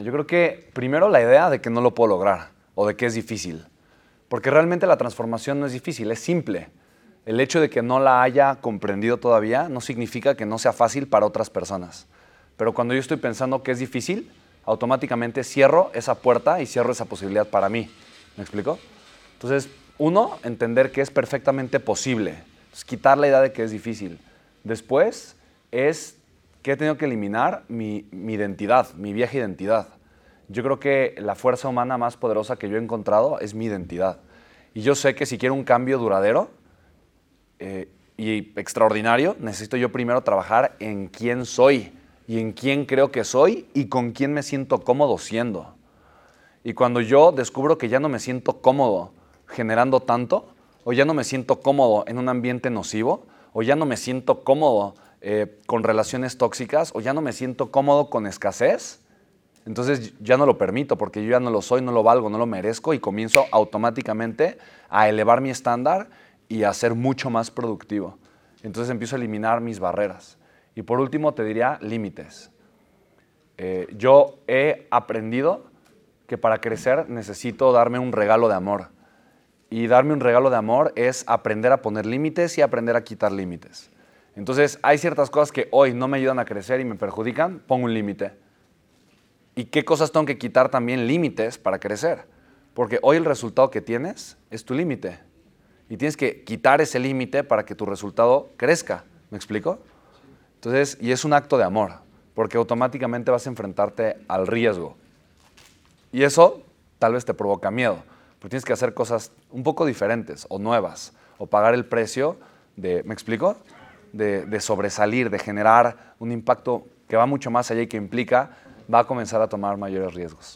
Yo creo que primero la idea de que no lo puedo lograr o de que es difícil. Porque realmente la transformación no es difícil, es simple. El hecho de que no la haya comprendido todavía no significa que no sea fácil para otras personas. Pero cuando yo estoy pensando que es difícil, automáticamente cierro esa puerta y cierro esa posibilidad para mí. ¿Me explico? Entonces, uno, entender que es perfectamente posible. quitar la idea de que es difícil. Después, es que he tenido que eliminar mi, identidad, mi vieja identidad. Yo creo que la fuerza humana más poderosa que yo he encontrado es mi identidad. Y yo sé que si quiero un cambio duradero eh, y extraordinario, necesito yo primero trabajar en quién soy y en quién creo que soy y con quién me siento cómodo siendo. Y cuando yo descubro que ya no me siento cómodo generando tanto, o ya no me siento cómodo en un ambiente nocivo, o ya no me siento cómodo eh, con relaciones tóxicas o ya no me siento cómodo con escasez, entonces ya no lo permito porque yo ya no lo soy, no lo valgo, no lo merezco y comienzo automáticamente a elevar mi estándar y a ser mucho más productivo. Entonces empiezo a eliminar mis barreras. Y por último te diría límites. Eh, yo he aprendido que para crecer necesito darme un regalo de amor. Y darme un regalo de amor es aprender a poner límites y aprender a quitar límites. Entonces, hay ciertas cosas que hoy no me ayudan a crecer y me perjudican, pongo un límite. ¿Y qué cosas tengo que quitar también límites para crecer? Porque hoy el resultado que tienes es tu límite. Y tienes que quitar ese límite para que tu resultado crezca. ¿Me explico? Entonces, y es un acto de amor, porque automáticamente vas a enfrentarte al riesgo. Y eso tal vez te provoca miedo, pero tienes que hacer cosas un poco diferentes o nuevas, o pagar el precio de, ¿me explico? De, sobresalir, de generar un impacto que va mucho más allá y que implica, va a comenzar a tomar mayores riesgos.